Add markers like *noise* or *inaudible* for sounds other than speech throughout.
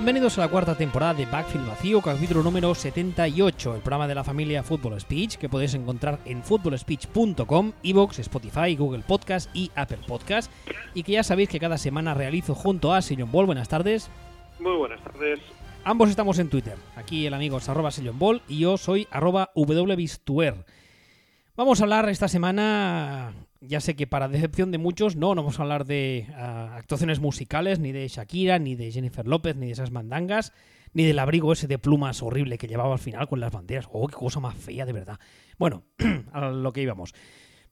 Bienvenidos a la cuarta temporada de Backfield Vacío, capítulo número 78, el programa de la familia Football Speech que podéis encontrar en footballspeech.com, Evox, Spotify, Google Podcast y Apple Podcast. Y que ya sabéis que cada semana realizo junto a Sillon Ball. Buenas tardes. Muy buenas tardes. Ambos estamos en Twitter. Aquí el amigo es arroba Sillon Ball y yo soy arroba wbistuer. Vamos a hablar esta semana ya sé que para decepción de muchos, no, no vamos a hablar de ah, actuaciones musicales, ni de Shakira, ni de Jennifer López, ni de esas mandangas, ni del abrigo ese de plumas horrible que llevaba al final con las banderas. Oh, qué cosa más fea, de verdad. Bueno, *clears throat* a lo que íbamos.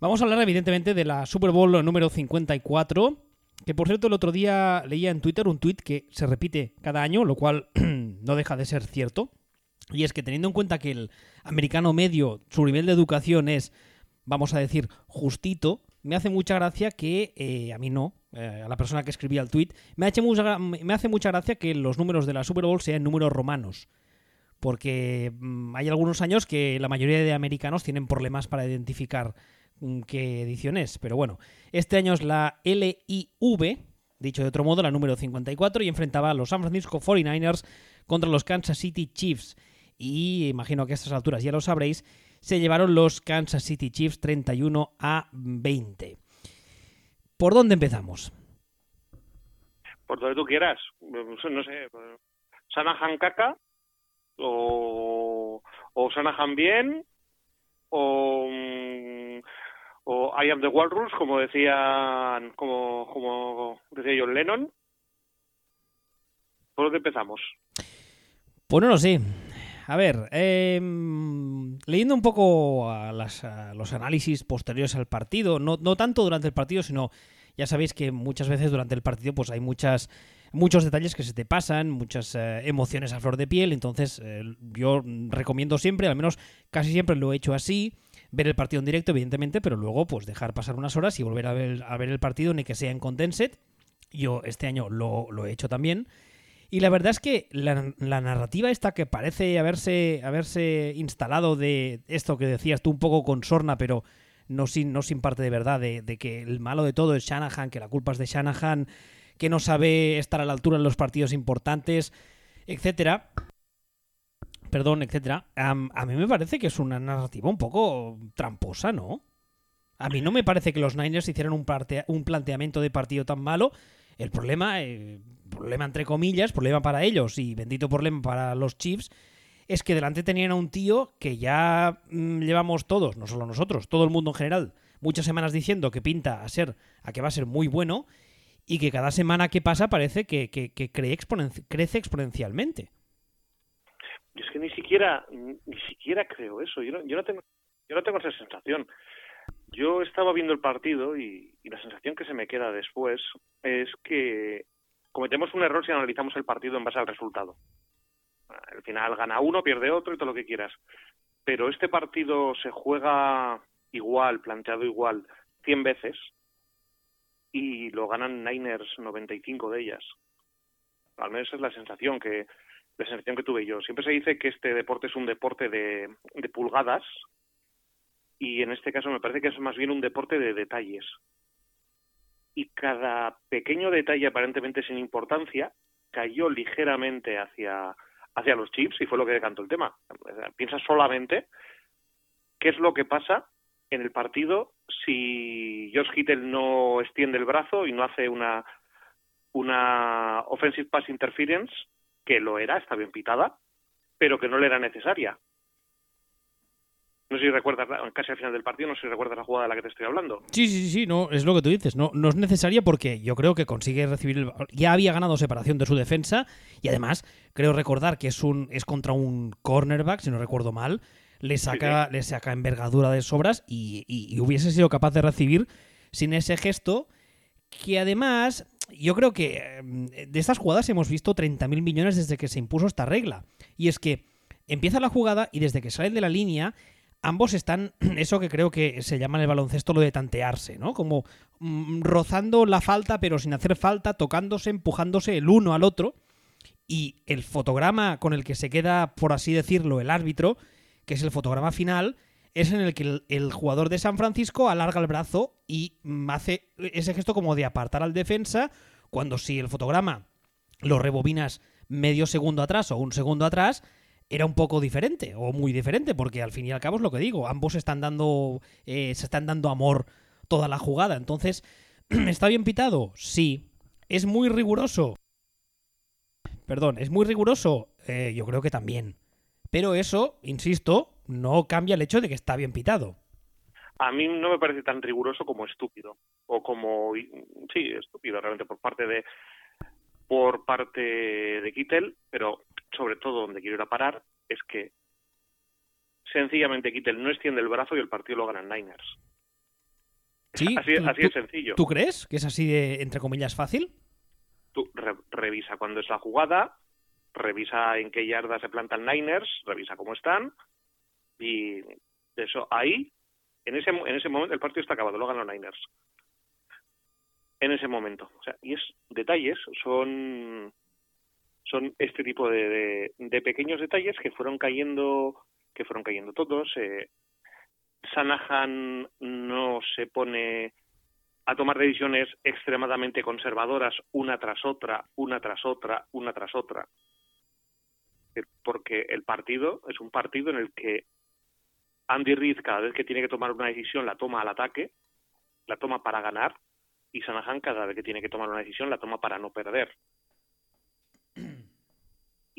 Vamos a hablar, evidentemente, de la Super Bowl número 54. Que por cierto, el otro día leía en Twitter un tweet que se repite cada año, lo cual *clears throat* no deja de ser cierto. Y es que teniendo en cuenta que el americano medio, su nivel de educación es vamos a decir, justito, me hace mucha gracia que, eh, a mí no, eh, a la persona que escribía el tweet, me, hace mucha, me hace mucha gracia que los números de la Super Bowl sean números romanos. Porque mm, hay algunos años que la mayoría de americanos tienen problemas para identificar mm, qué edición es. Pero bueno, este año es la LIV, dicho de otro modo, la número 54, y enfrentaba a los San Francisco 49ers contra los Kansas City Chiefs. Y imagino que a estas alturas ya lo sabréis, se llevaron los Kansas City Chiefs 31 a 20. ¿Por dónde empezamos? Por donde tú quieras. No sé. Sanahan caca o, o Sanahan bien o, o I am the Walrus como decían como, como decía John Lennon. ¿Por dónde empezamos? Pues no lo sé. A ver, em, leyendo un poco a, los análisis posteriores al partido, no, tanto durante el partido, sino ya sabéis que muchas veces durante el partido pues hay muchas muchos detalles que se te pasan, muchas eh, emociones a flor de piel, entonces eh, yo recomiendo siempre, al menos casi siempre lo he hecho así, ver el partido en directo evidentemente, pero luego pues dejar pasar unas horas y volver a ver, a ver el partido ni que sea en Condensed. Yo este año lo, lo he hecho también. Y la verdad es que la, narrativa esta que parece haberse, haberse instalado de esto que decías tú un poco con sorna, pero no sin, no sin parte de verdad, de, que el malo de todo es Shanahan, que la culpa es de Shanahan, que no sabe estar a la altura en los partidos importantes, etcétera. Perdón, etcétera. a mí me parece que es una narrativa un poco tramposa, ¿no? A mí no me parece que los Niners hicieran un, un planteamiento de partido tan malo el problema, eh, problema entre comillas, problema para ellos y bendito problema para los Chiefs, es que delante tenían a un tío que ya mm, llevamos todos, no solo nosotros, todo el mundo en general, muchas semanas diciendo que pinta a ser, a que va a ser muy bueno y que cada semana que pasa parece que, crece exponencialmente. Es que ni siquiera, ni siquiera creo eso. Yo yo no tengo, yo no tengo esa sensación. Yo estaba viendo el partido y, la sensación que se me queda después es que cometemos un error si analizamos el partido en base al resultado. Al final gana uno, pierde otro y todo lo que quieras. Pero este partido se juega igual, planteado igual, 100 veces y lo ganan Niners 95 de ellas. Al menos es la sensación que la sensación que tuve yo. Siempre se dice que este deporte es un deporte de pulgadas y en este caso me parece que es más bien un deporte de detalles. Y cada pequeño detalle aparentemente sin importancia cayó ligeramente hacia, hacia los chips y fue lo que decantó el tema. Piensa solamente qué es lo que pasa en el partido si Josh Hittel no extiende el brazo y no hace una, una offensive pass interference, que lo era, está bien pitada, pero que no le era necesaria. No sé si recuerdas, casi al final del partido, no sé si recuerdas la jugada de la que te estoy hablando. Sí, sí, sí, no, es lo que tú dices. No, no es necesaria porque yo creo que consigue recibir el Ya había ganado separación de su defensa y además creo recordar que es un es contra un cornerback, si no recuerdo mal. Le saca, le saca envergadura de sobras y, y, hubiese sido capaz de recibir sin ese gesto que además yo creo que mm, de estas jugadas hemos visto 30.000 millones desde que se impuso esta regla. Y es que empieza la jugada y desde que sale de la línea ambos están, *clears throat* eso que creo que se llama en el baloncesto lo de tantearse, ¿no? Como mm, rozando la falta, pero sin hacer falta, tocándose, empujándose el uno al otro. Y el fotograma con el que se queda, por así decirlo, el árbitro, que es el fotograma final, es en el que el, jugador de San Francisco alarga el brazo y mm, hace ese gesto como de apartar al defensa, cuando si el fotograma lo rebobinas medio segundo atrás o un segundo atrás, era un poco diferente o muy diferente, porque al fin y al cabo es lo que digo, ambos están dando, eh, se están dando amor toda la jugada. Entonces, *clears throat* ¿está bien pitado? Sí. ¿Es muy riguroso? Perdón, ¿es muy riguroso? Eh, yo creo que también. Pero eso, insisto, no cambia el hecho de que está bien pitado. A mí no me parece tan riguroso como estúpido. O como, sí, estúpido realmente por parte de por parte de Kittel, pero sobre todo donde quiero ir a parar es que sencillamente Kittel no extiende el brazo y el partido lo ganan Niners. Sí, así, así es sencillo. ¿Tú crees que es así de, entre comillas, fácil? Tú revisa cuándo es la jugada, revisa en qué yarda se plantan Niners, revisa cómo están, y eso ahí, en ese, en ese momento, el partido está acabado, lo ganan Niners. En ese momento. O sea, y es detalles, son son este tipo de, de, pequeños detalles que fueron cayendo que fueron cayendo todos eh, Sanahan no se pone a tomar decisiones extremadamente conservadoras una tras otra, una tras otra, una tras otra. Eh, porque el partido es un partido en el que Andy Reid cada vez que tiene que tomar una decisión la toma al ataque, la toma para ganar, y Sanahan cada vez que tiene que tomar una decisión la toma para no perder.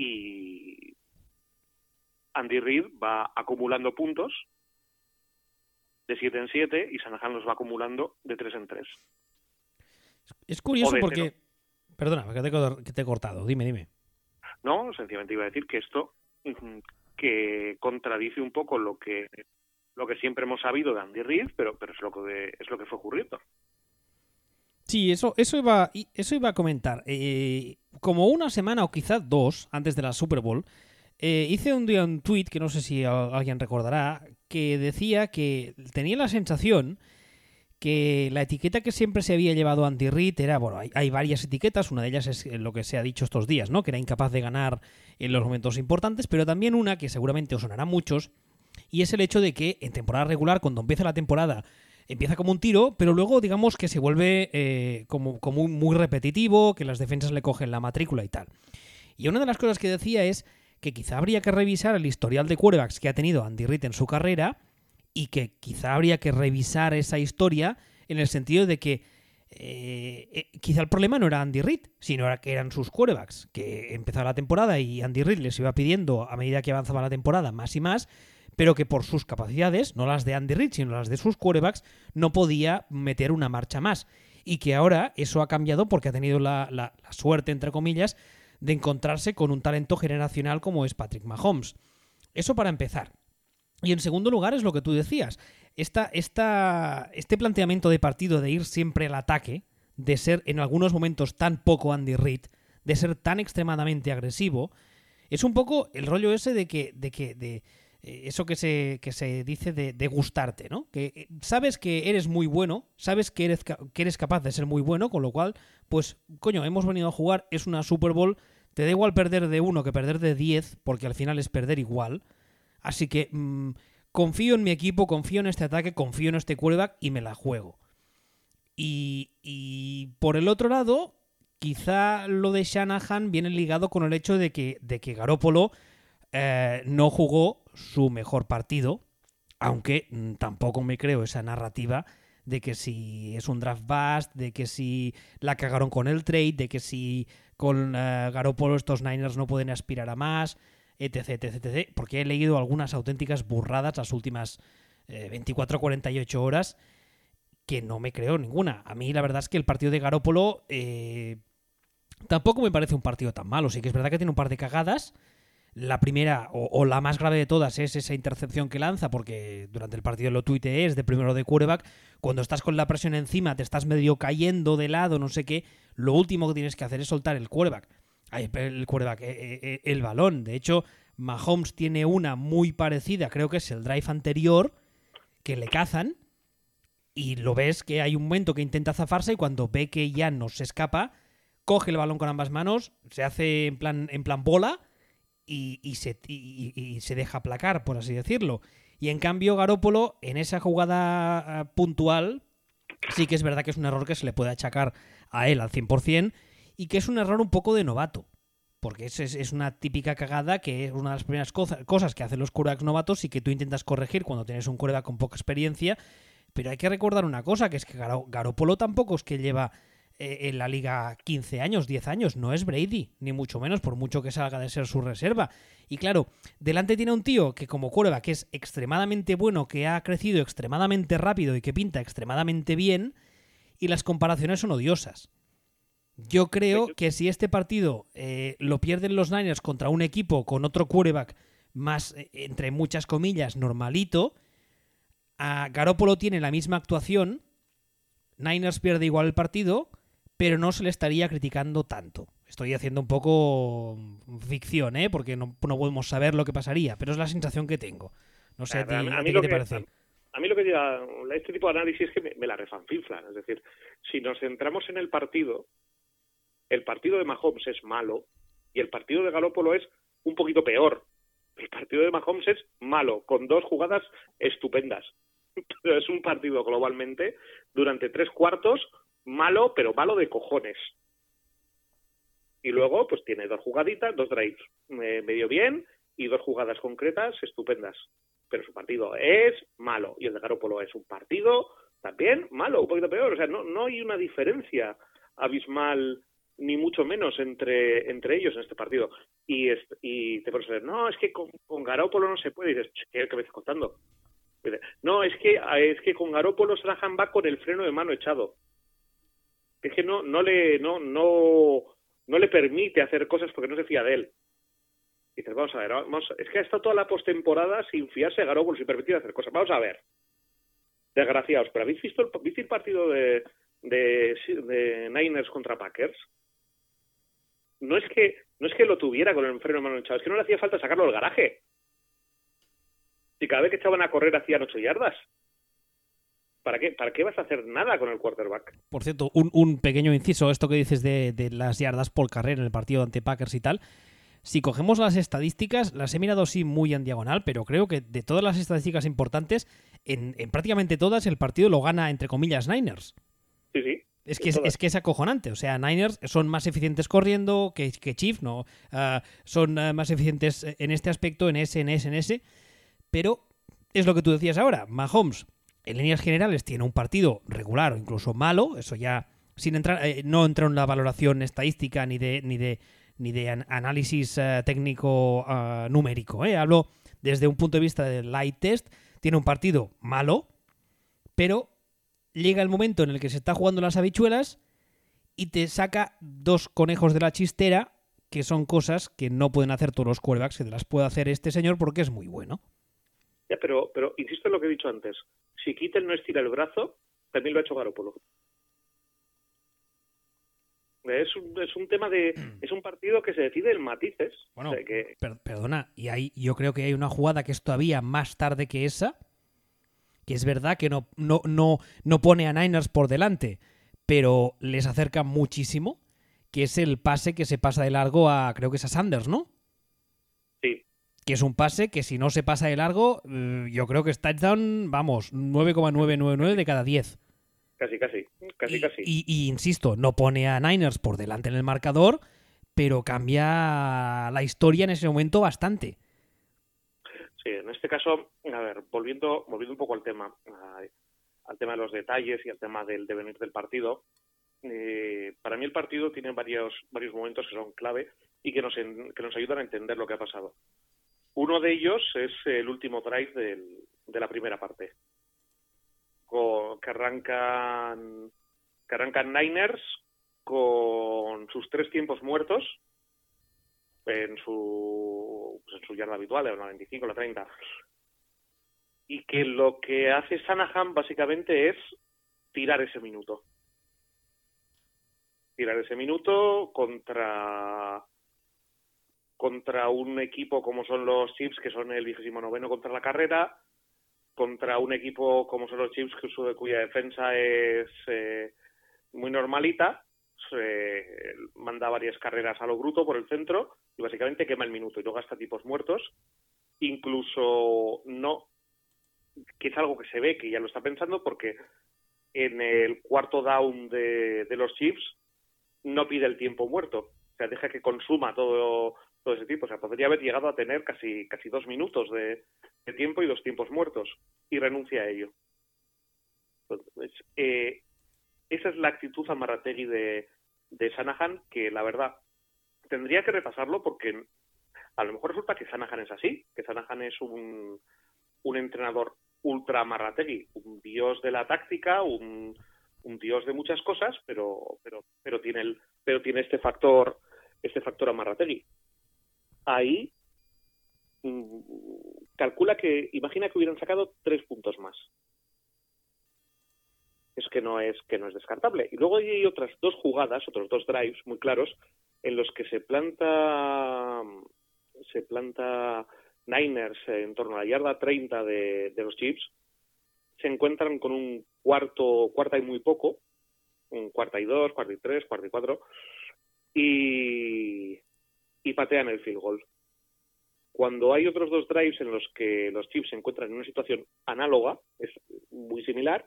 Y Andy Reid va acumulando puntos de 7 en 7 y Sanahan los va acumulando de 3 en 3. Es curioso porque... Perdona, que te, he cortado. Dime, dime. No, sencillamente iba a decir que esto que contradice un poco lo que lo que siempre hemos sabido de Andy Reid, pero, pero es lo que es lo que fue ocurriendo. Sí, eso, eso, iba, eso iba a comentar. Eh, como una semana o quizás dos antes de la Super Bowl, eh, hice un día un tweet que no sé si alguien recordará, que decía que tenía la sensación que la etiqueta que siempre se había llevado Andy Reid era, bueno, hay, varias etiquetas, una de ellas es lo que se ha dicho estos días, ¿no? Que era incapaz de ganar en los momentos importantes, pero también una que seguramente os sonará a muchos, y es el hecho de que en temporada regular, cuando empieza la temporada, empieza como un tiro, pero luego digamos que se vuelve eh, como, muy repetitivo, que las defensas le cogen la matrícula y tal. Y una de las cosas que decía es que quizá habría que revisar el historial de quarterbacks que ha tenido Andy Reid en su carrera y que quizá habría que revisar esa historia en el sentido de que eh, eh, quizá el problema no era Andy Reid, sino que eran sus quarterbacks, que empezaba la temporada y Andy Reid les iba pidiendo a medida que avanzaba la temporada más y más, pero que por sus capacidades, no las de Andy Reid, sino las de sus quarterbacks, no podía meter una marcha más. Y que ahora eso ha cambiado porque ha tenido la suerte, entre comillas, de encontrarse con un talento generacional como es Patrick Mahomes. Eso para empezar. Y en segundo lugar es lo que tú decías. Esta, esta, este planteamiento de partido de ir siempre al ataque, de ser en algunos momentos tan poco Andy Reid, de ser tan extremadamente agresivo, es un poco el rollo ese de que, de que, de eso que se, que se dice de, de, gustarte, ¿no? Que eh, sabes que eres muy bueno, sabes que eres, que eres capaz de ser muy bueno, con lo cual, pues, coño, hemos venido a jugar, es una Super Bowl, te da igual perder de uno que perder de 10, porque al final es perder igual. Así que mm, confío en mi equipo, confío en este ataque, confío en este quarterback y me la juego. Y, y por el otro lado, quizá lo de Shanahan viene ligado con el hecho de que, de que Garópolo eh, no jugó su mejor partido, aunque mm, tampoco me creo esa narrativa de que si es un draft bust, de que si la cagaron con el trade, de que si con uh, Garoppolo estos Niners no pueden aspirar a más, etc, etc, etc, porque he leído algunas auténticas burradas las últimas 24-48 eh, horas que no me creo ninguna. A mí la verdad es que el partido de Garoppolo eh, tampoco me parece un partido tan malo, sí que es verdad que tiene un par de cagadas, la primera o, la más grave de todas es esa intercepción que lanza, porque durante el partido lo tuite es de primero de quarterback. Cuando estás con la presión encima, te estás medio cayendo de lado, no sé qué. Lo último que tienes que hacer es soltar el quarterback. El quarterback, eh, eh, eh, el balón. De hecho, Mahomes tiene una muy parecida, creo que es el drive anterior, que le cazan. Y lo ves que hay un momento que intenta zafarse y cuando ve que ya no se escapa, coge el balón con ambas manos, se hace en plan, en plan bola y, se, se deja aplacar, por así decirlo. Y en cambio, Garópolo, en esa jugada ah, puntual, sí que es verdad que es un error que se le puede achacar a él al 100% y que es un error un poco de novato. Porque es, es, una típica cagada que es una de las primeras cosas que hacen los quarterbacks novatos y que tú intentas corregir cuando tienes un quarterback con poca experiencia. Pero hay que recordar una cosa, que es que Garopolo tampoco es que lleva en la liga 15 años, 10 años. No es Brady, ni mucho menos, por mucho que salga de ser su reserva. Y claro, delante tiene un tío que como quarterback es extremadamente bueno, que ha crecido extremadamente rápido y que pinta extremadamente bien, y las comparaciones son odiosas. Yo creo que si este partido eh, lo pierden los Niners contra un equipo con otro quarterback más, eh, entre muchas comillas, normalito, a Garópolo tiene la misma actuación, Niners pierde igual el partido, pero no se le estaría criticando tanto. Estoy haciendo un poco ficción, ¿eh? porque no, podemos saber lo que pasaría, pero es la sensación que tengo. No sé a, ti, qué te parece. A, mí lo que diga, este tipo de análisis es que me, me la refanfinflan. Es decir, si nos centramos en el partido, el partido de Mahomes es malo y el partido de Galópolo es un poquito peor. El partido de Mahomes es malo, con dos jugadas estupendas. *laughs* Pero es un partido globalmente durante tres cuartos malo, pero malo de cojones. Y luego, pues tiene dos jugaditas, dos drives eh, medio bien y dos jugadas concretas estupendas. Pero su partido es malo y el de Garópolo es un partido también malo, un poquito peor. O sea, no, no hay una diferencia abismal ni mucho menos entre, entre ellos en este partido. Y, y te pones a decir, no, es que con, con Garópolo no se puede. Y dices, ¿qué, me estás contando? No, es que, es que con Garópolo Salahan va con el freno de mano echado. Es que no, no le, no, no, no le permite hacer cosas porque no se fía de él. Y dices, vamos a ver, vamos, es que ha estado toda la postemporada sin fiarse a Garópolo, sin permitir hacer cosas. Vamos a ver. Desgraciados, pero ¿habéis visto el, ¿habéis el partido de, de, Niners contra Packers? no es que no es que lo tuviera con el freno mano echado, es que no le hacía falta sacarlo del garaje. Y cada vez que echaban a correr hacían ocho yardas. ¿Para qué, ¿Para qué vas a hacer nada con el quarterback? Por cierto, un, un pequeño inciso, esto que dices de, de, las yardas por carrera en el partido ante Packers y tal. Si cogemos las estadísticas, las he mirado sí muy en diagonal, pero creo que de todas las estadísticas importantes, en, en prácticamente todas el partido lo gana entre comillas Niners. Sí, sí. Es que es, que es acojonante. O sea, Niners son más eficientes corriendo que, que Chief, ¿no? Ah, son ah, más eficientes en este aspecto, en ese, en ese, en ese. Pero es lo que tú decías ahora. Mahomes, en líneas generales, tiene un partido regular o incluso malo. Eso ya, sin entrar, eh, no entra en la valoración estadística ni de, ni de, ni de análisis eh, técnico ah, numérico. ¿eh? Hablo desde un punto de vista del light test. Tiene un partido malo, pero llega el momento en el que se está jugando las habichuelas y te saca dos conejos de la chistera, que son cosas que no pueden hacer todos los quarterbacks, que las puede hacer este señor porque es muy bueno. Ya, pero, pero insisto en lo que he dicho antes. Si Kittel no estira el brazo, también lo ha hecho Garopolo. Es un, es un tema de. Es un partido que se decide en matices. Bueno, perdona, y hay, yo creo que hay una jugada que es todavía más tarde que esa, que es verdad que no, no, no, no pone a Niners por delante, pero les acerca muchísimo, que es el pase que se pasa de largo a, creo que es a Sanders, ¿no? Que es un pase que si no se pasa de largo, eh, yo creo que es touchdown, vamos, 9,999 de cada 10. Casi, casi, casi, casi. Y, insisto, no pone a Niners por delante en el marcador, pero cambia la historia en ese momento bastante. Sí, en este caso, a ver, volviendo, volviendo un poco al tema, al tema de los detalles y al tema del devenir del partido, eh, para mí el partido tiene varios, varios momentos que son clave y que nos, que nos ayudan a entender lo que ha pasado. Uno de ellos es el último drive de la primera parte, que, arrancan, que arrancan Niners con sus tres tiempos muertos en su, pues en su yarda habitual, la 95, la 30. Y que lo que hace Sanahan básicamente es tirar ese minuto. Tirar ese minuto contra contra un equipo como son los Chiefs, que son el vigésimo noveno contra la carrera, contra un equipo como son los Chiefs, cuya defensa es eh, muy normalita, eh, manda varias carreras a lo bruto por el centro y básicamente quema el minuto y no gasta tipos muertos. Incluso no, que es algo que se ve que ya lo está pensando porque en el cuarto down de, los Chiefs no pide el tiempo muerto, sea, deja que consuma todo, todo ese tiempo. O sea, podría haber llegado a tener casi, casi dos minutos de, tiempo y dos tiempos muertos y renuncia a ello. Entonces, eh, esa es la actitud amarrategui de, de Sanahan, que la verdad tendría que repasarlo porque a lo mejor resulta que Sanahan es así, que Sanahan es un, un entrenador ultra amarrategui, un dios de la táctica, un, un dios de muchas cosas, pero, pero, pero tiene el, pero tiene este factor, este factor amarrategui. Ahí mm, calcula que, imagina que hubieran sacado tres puntos más. Es que no es, que no es descartable. Y luego hay otras dos jugadas, otros dos drives muy claros, en los que se planta, se planta Niners en torno a la yarda 30 de, de los Chips, se encuentran con un cuarto, cuarta y muy poco, un cuarta y dos, cuarta y tres, cuarta y cuatro, y, y patean el field goal. Cuando hay otros dos drives en los que los Chiefs se encuentran en una situación análoga, es muy similar,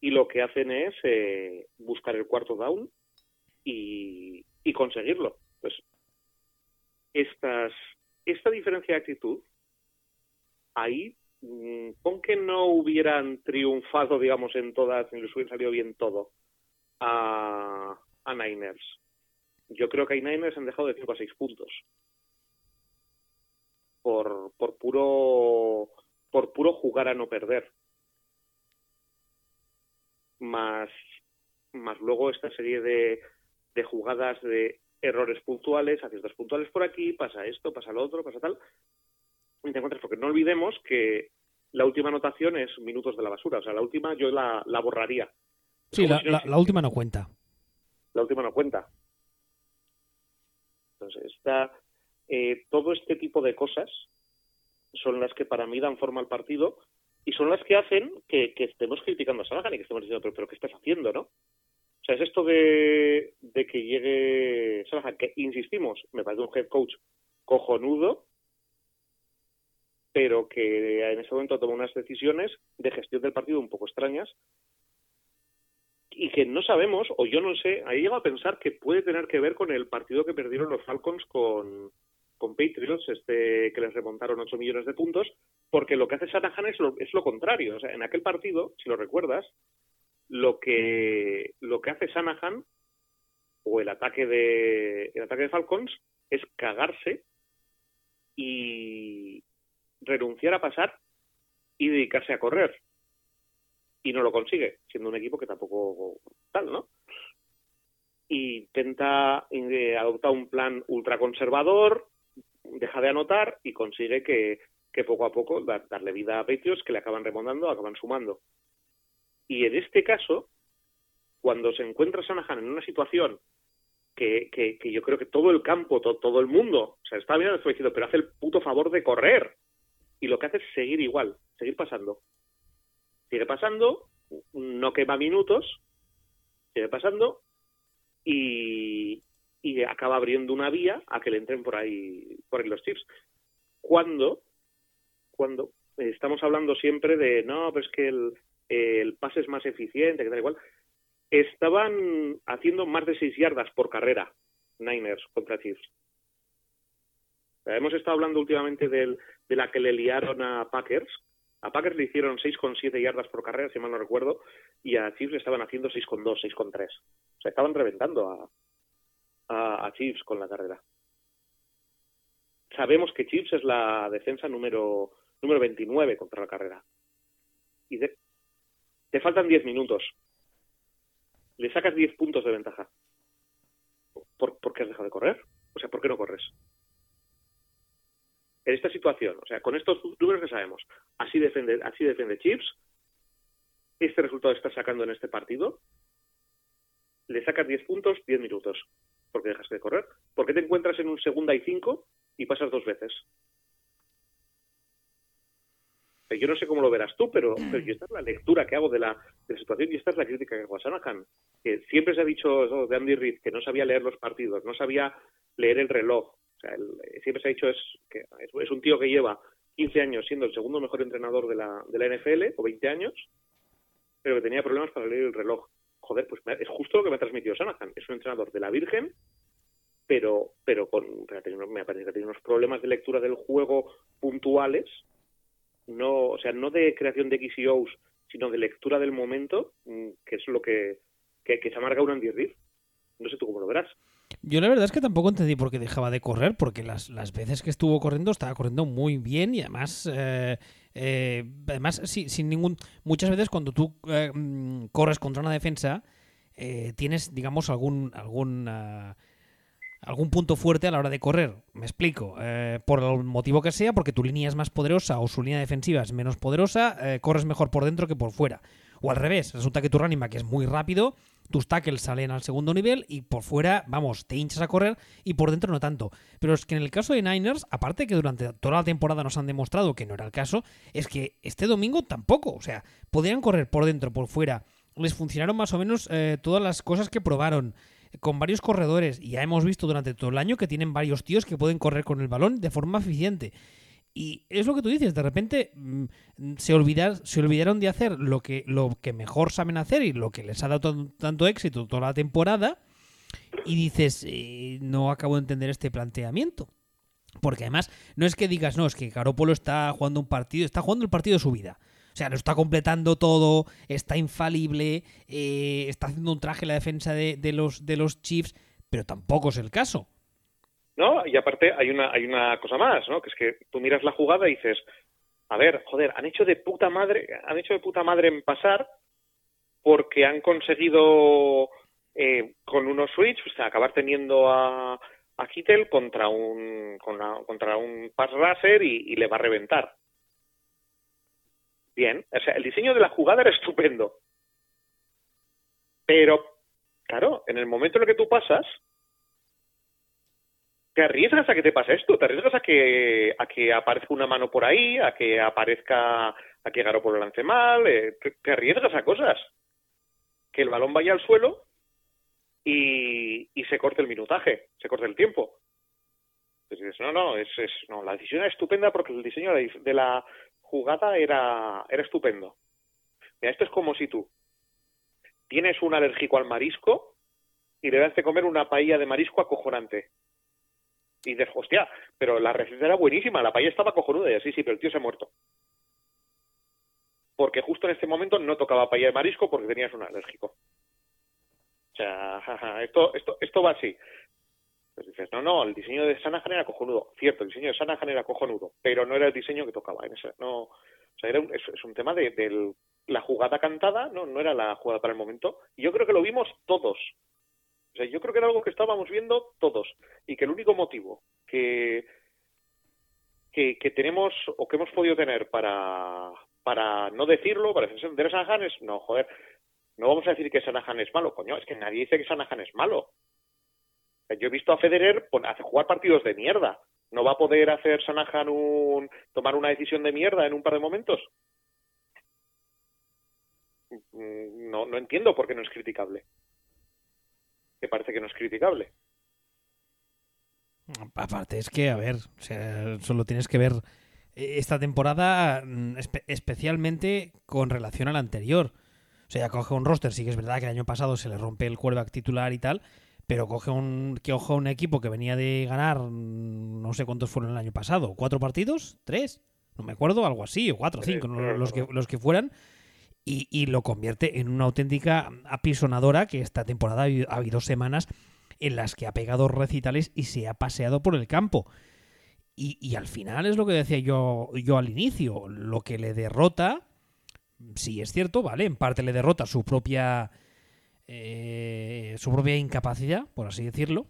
y lo que hacen es eh, buscar el cuarto down y, conseguirlo. Pues estas, esta diferencia de actitud, ahí Mm, pon que no hubieran triunfado, digamos, en todas, les hubiera salido bien todo a, a Niners. Yo creo que hay Niners han dejado de 5 a 6 puntos. Por, por puro por puro jugar a no perder. Más, más luego esta serie de, de jugadas de errores puntuales, aciertos puntuales por aquí, pasa esto, pasa lo otro, pasa tal, porque no olvidemos que la última anotación es minutos de la basura, o sea, la última yo la, borraría. Sí, la, última no cuenta. La última no cuenta. Eh, todo este tipo de cosas son las que para mí dan forma al partido y son las que hacen que, estemos criticando a Salahan y que estemos diciendo, pero, pero ¿qué estás haciendo, no? O sea, es esto de, de que llegue Salahan, que insistimos, me parece un head coach cojonudo, pero que en ese momento tomó unas decisiones de gestión del partido un poco extrañas y que no sabemos, o yo no sé, ahí llego a pensar que puede tener que ver con el partido que perdieron los Falcons con, con Patriots, este, que les remontaron 8 millones de puntos, porque lo que hace Shanahan es lo, es lo contrario. O sea, en aquel partido, si lo recuerdas, lo que, lo que hace Shanahan, o el ataque de, el ataque de Falcons, es cagarse y, renunciar a pasar y dedicarse a correr. Y no lo consigue, siendo un equipo que tampoco tal, ¿no? Intenta eh, adoptar un plan ultraconservador, deja de anotar y consigue que, que poco a poco darle vida a Patriots que le acaban remontando, acaban sumando. Y en este caso, cuando se encuentra Sanahan en una situación que, que, yo creo que todo el campo, todo el mundo, o sea, está bien diciendo, pero hace el puto favor de correr y lo que hace es seguir igual, seguir pasando. Sigue pasando, no quema minutos, sigue pasando y, y acaba abriendo una vía a que le entren por ahí, por ahí los chips. Cuando, cuando estamos hablando siempre de, no, pero es que el, el pase es más eficiente, que tal igual, estaban haciendo más de seis yardas por carrera Niners contra Chiefs. Hemos estado hablando últimamente de la que le liaron a Packers. A Packers le hicieron 6,7 yardas por carrera, si mal no recuerdo, y a Chiefs le estaban haciendo 6,2, 6,3. O sea, estaban reventando a, Chiefs con la carrera. Sabemos que Chiefs es la defensa número, número 29 contra la carrera. Y te faltan 10 minutos. Le sacas 10 puntos de ventaja. ¿Por, ¿Por qué has dejado de correr? O sea, ¿por qué no corres? En esta situación, o sea, con estos números que sabemos, así defiende, así Chips, este resultado está sacando en este partido, le sacas 10 puntos, 10 minutos, porque dejas de correr. ¿Por qué te encuentras en un segunda y cinco y pasas dos veces? Yo no sé cómo lo verás tú, pero, esta es la lectura que hago de la, situación y esta es la crítica que hago a Sanahan. Que siempre se ha dicho de Andy Reid que no sabía leer los partidos, no sabía leer el reloj, o sea, eh, siempre se ha dicho es que es, un tío que lleva 15 años siendo el segundo mejor entrenador de la, de la NFL, o 20 años, pero que tenía problemas para leer el reloj. Joder, pues es justo lo que me ha transmitido Sanahan. Es un entrenador de la Virgen pero, pero con, me parece que tiene unos problemas de lectura del juego puntuales, no, o sea, no de creación de XEOs, sino de lectura del momento, mm, que es lo que, que, se amarga un Andy Reid. No sé tú cómo lo verás. Yo la verdad es que tampoco entendí por qué dejaba de correr, porque las, las veces que estuvo corriendo estaba corriendo muy bien y además, eh, eh, además sí, sin ningún... Muchas veces cuando tú eh, mm, corres contra una defensa, tienes, digamos, algún... algún ah, algún punto fuerte a la hora de correr. Me explico. por el motivo que sea, porque tu línea es más poderosa o su línea defensiva es menos poderosa, corres mejor por dentro que por fuera. O al revés, resulta que tu running back es muy rápido tus tackles salen al segundo nivel y por fuera, vamos, te hinchas a correr y por dentro no tanto. Pero es que en el caso de Niners, aparte que durante toda la temporada nos han demostrado que no era el caso, es que este domingo tampoco. O sea, podían correr por dentro, por fuera. Les funcionaron más o menos eh, todas las cosas que probaron con varios corredores y ya hemos visto durante todo el año que tienen varios tíos que pueden correr con el balón de forma eficiente. Y es lo que tú dices, de repente mm, se, se olvidaron de hacer lo que, lo que mejor saben hacer y lo que les ha dado tanto éxito toda la temporada. Y dices, eh, no acabo de entender este planteamiento. Porque además, no es que digas, no, es que Garópolo está jugando un partido, está jugando el partido de su vida. O sea, lo está completando todo, está infalible, eh, está haciendo un traje en la defensa de, de, los, de los Chiefs, pero tampoco es el caso. ¿No? Y aparte hay una, hay una cosa más, ¿no? Que es que tú miras la jugada y dices, a ver, joder, han hecho de puta madre, han hecho de puta madre en pasar porque han conseguido eh, con unos switch, acabar teniendo a, a Kittel contra un contra un pass y, y, le va a reventar. Bien, o sea, el diseño de la jugada era estupendo. Pero, claro, en el momento en el que tú pasas, te arriesgas a que te pase esto, te arriesgas a que, a que aparezca una mano por ahí, a que aparezca, a que por el lance mal, eh, te, arriesgas a cosas. Que el balón vaya al suelo y, y se corte el minutaje, se corte el tiempo. Entonces no, no, es, es, no, la decisión era estupenda porque el diseño de la jugada era, era estupendo. Mira, esto es como si tú tienes un alérgico al marisco y le das de comer una paella de marisco acojonante y dices, hostia, pero la receta era buenísima, la paella estaba cojonuda y así, sí, pero el tío se ha muerto. Porque justo en este momento no tocaba paella de marisco porque tenías un alérgico. O sea, esto, esto, esto va así. Pues dices, no, no, el diseño de Sanahan era cojonudo. Cierto, el diseño de Sanahan era cojonudo, pero no era el diseño que tocaba. En ese, no, o sea, era un, es, un tema de, la jugada cantada, no, no era la jugada para el momento. Y yo creo que lo vimos que que estábamos viendo todos y que el único motivo que, que, tenemos o que hemos podido tener para, para no decirlo, para defender a Sanahan es, no, joder, no vamos a decir que Sanahan es malo, coño, es que nadie dice que Sanahan es malo. Yo he visto a Federer jugar partidos de mierda. ¿No va a poder hacer Sanahan un, tomar una decisión de mierda en un par de momentos? Mm, no, no entiendo por qué no es criticable que parece que no es criticable. Aparte, es que, a ver, solo tienes que ver eh, esta temporada mm, especialmente con relación a la anterior. O sea, coge un roster, sí que es verdad que el año pasado se le rompe el quarterback titular y tal, pero coge un, que ojo un equipo que venía de ganar, mm, no sé cuántos fueron el año pasado, ¿cuatro partidos? ¿Tres? No me acuerdo, algo así, o cuatro, cinco, los, que, los que fueran y, lo convierte en una auténtica apisonadora que esta temporada ha habido semanas en las que ha pegado recitales y se ha paseado por el campo. Y, al final es lo que decía yo, yo al inicio, lo que le derrota, sí es cierto, ¿vale? En parte le derrota su propia, eh, su propia incapacidad, por así decirlo,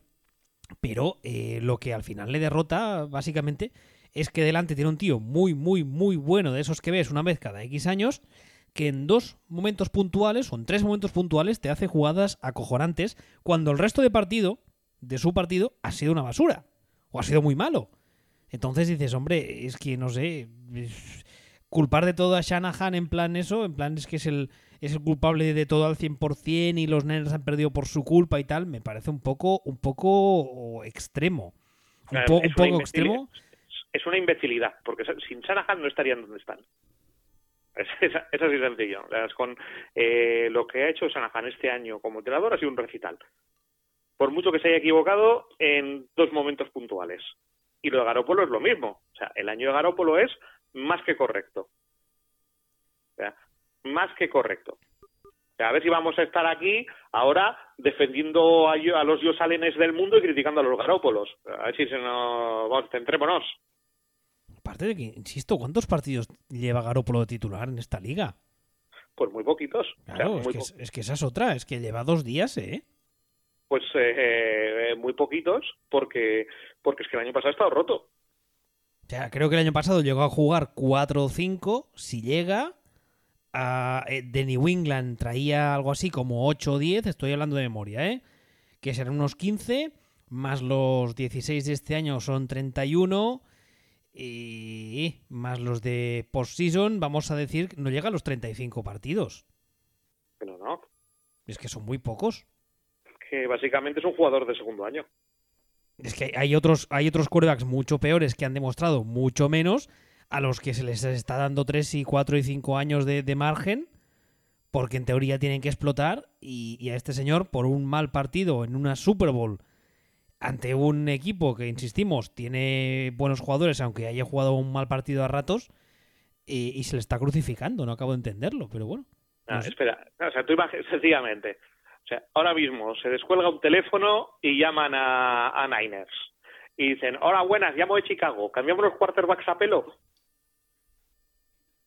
pero eh, lo que al final le derrota, básicamente, es que delante tiene un tío muy, muy, muy bueno de esos que ves una vez cada X años que en dos momentos puntuales o en tres momentos puntuales te hace jugadas acojonantes cuando el resto de partido, de su partido, ha sido una basura o ha sido muy malo. Entonces dices, hombre, es que no sé, culpar de todo a Shanahan en plan eso, en plan es que es el, es el culpable de todo al 100% y los nenes han perdido por su culpa y tal, me parece un poco, un poco extremo. Un, un poco extremo. Es una imbecilidad, porque sin Shanahan no estarían donde están. Es, así sencillo. Con eh, lo que ha hecho Sanahan este año como entrenador ha sido un recital. por mucho que se haya equivocado en dos momentos puntuales. Y lo de Garópolo es lo mismo. O sea, el año de Garópolo es más que correcto. O sea, más que correcto. A ver si vamos a estar aquí ahora defendiendo a, a los Yosalenes del mundo y criticando a los Garópolos. A ver si se nos... Vamos, centrémonos. Aparte de que, insisto, ¿cuántos partidos lleva Garópolo de titular en esta liga? Pues muy poquitos. Claro, o sea, muy es, que, es, que, esa es otra, es que lleva dos días, ¿eh? Pues eh, muy poquitos, porque, porque es que el año pasado ha estado roto. O sea, creo que el año pasado llegó a jugar 4 o 5, si llega. A, eh, de New England traía algo así como 8 o 10, estoy hablando de memoria, ¿eh? Que serán unos 15, más los 16 de este año son 31, y más los de postseason, vamos a decir, no llega a los 35 partidos. Pero no. Es que son muy pocos. Que básicamente es un jugador de segundo año. Es que hay otros, hay otros quarterbacks mucho peores que han demostrado mucho menos, a los que se les está dando 3 y 4 y 5 años de, de margen, porque en teoría tienen que explotar, y, y, a este señor, por un mal partido en una Super Bowl, ante un equipo que, insistimos, tiene buenos jugadores, aunque haya jugado un mal partido a ratos, y, y se le está crucificando, no acabo de entenderlo, pero bueno. No no sé. Espera, o sea, tú imaginas, sencillamente, o sea, ahora mismo se descuelga un teléfono y llaman a, a Niners. Y dicen, hola, buenas, llamo de Chicago, ¿cambiamos los quarterbacks a pelo?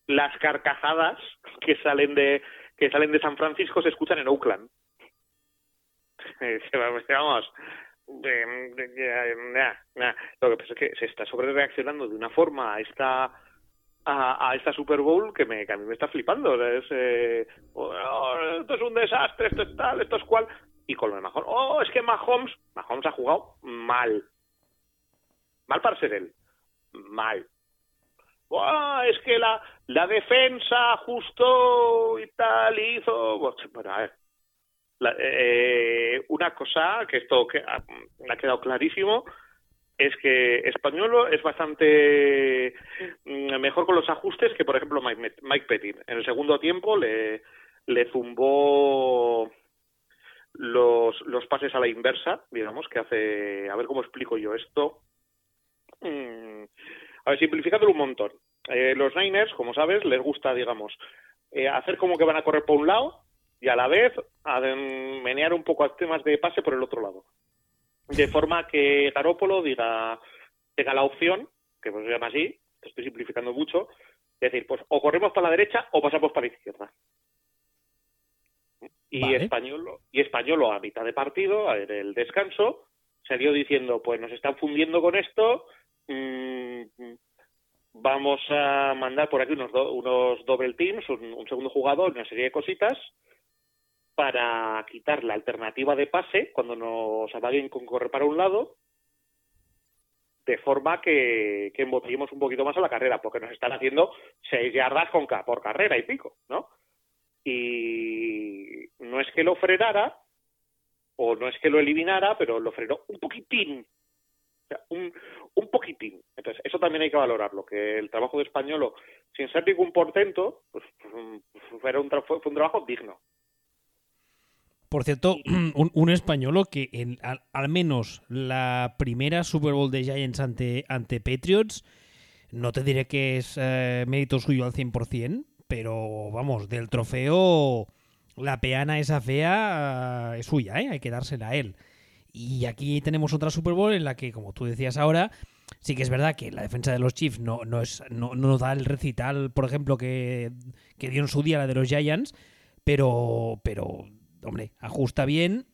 Las carcajadas que salen de que salen de San Francisco se escuchan en Oakland. *laughs* Vamos, Lo que pasa es que se está sobre reaccionando de una forma a esta a, esta Super Bowl que, me, que a mí me está flipando. Es, eh, oh, esto es un desastre, esto es tal, esto es cual. Y con lo de Mahomes, oh, es que Mahomes, Mahomes ha jugado mal. Mal para ser él. Mal. Oh, es que la, la defensa justo y tal hizo. Bueno, a ver, la, eh, una cosa que esto que ha, ha, quedado clarísimo es que Españolo es bastante mejor con los ajustes que, por ejemplo, Mike, Mike Pettit. En el segundo tiempo le, le zumbó los, los pases a la inversa, digamos, que hace... A ver cómo explico yo esto. Mm, a ver, simplificándolo un montón. Eh, los Niners, como sabes, les gusta, digamos, eh, hacer como que van a correr por un lado y a la vez a menear un poco a temas de pase por el otro lado. De forma que Garópolo diga, tenga la opción, que pues se llama así, estoy simplificando mucho, es decir, pues o corremos para la derecha o pasamos para la izquierda. Y vale. Español y Españolo a mitad de partido, en el descanso, salió diciendo, pues nos están fundiendo con esto, mmm, vamos a mandar por aquí unos, do, unos double teams, un, un, segundo jugador, una serie de cositas para quitar la alternativa de pase cuando nos avalen con correr para un lado, de forma que, que un poquito más a la carrera, porque nos están haciendo seis yardas con, por carrera y pico, ¿no? Y no es que lo frenara, o no es que lo eliminara, pero lo frenó un poquitín, o sea, un, un poquitín. Entonces, eso también hay que valorarlo, que el trabajo de Españolo, sin ser ningún portento, pues, fue, un fue, fue un trabajo digno. Por cierto, *clears throat* un, un españolo que en, al, menos la primera Super Bowl de Giants ante, ante Patriots, no te diré que es eh, mérito suyo al 100%, pero vamos, del trofeo, la peana esa fea uh, es suya, ¿eh? hay que dársela a él. Y aquí tenemos otra Super Bowl en la que, como tú decías ahora, sí que es verdad que la defensa de los Chiefs no, no, es, no, no da el recital, por ejemplo, que, que dio en su día la de los Giants, pero, pero hombre, ajusta bien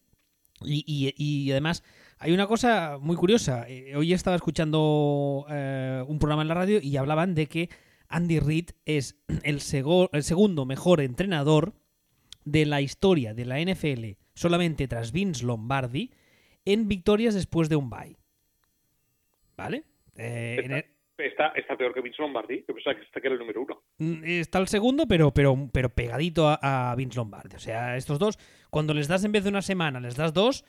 y, y, y, además hay una cosa muy curiosa. Eh, hoy estaba escuchando eh, un programa en la radio y hablaban de que Andy Reid es *clears throat* el, sego, el, segundo mejor entrenador de la historia de la NFL, solamente tras Vince Lombardi, en victorias después de un bye. ¿Vale? Eh, en el, Está, está, peor que Vince Lombardi, que pensaba que este que era el número uno. Está el segundo, pero, pero, pero pegadito a, a, Vince Lombardi. O sea, estos dos, cuando les das en vez de una semana, les das dos,